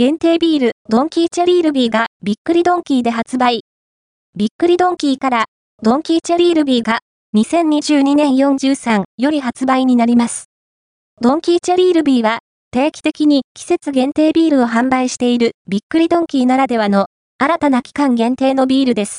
限定ビール、ドンキーチェリールビーがびっくりドンキーで発売。びっくりドンキーから、ドンキーチェリールビーが2022年43より発売になります。ドンキーチェリールビーは、定期的に季節限定ビールを販売しているびっくりドンキーならではの新たな期間限定のビールです。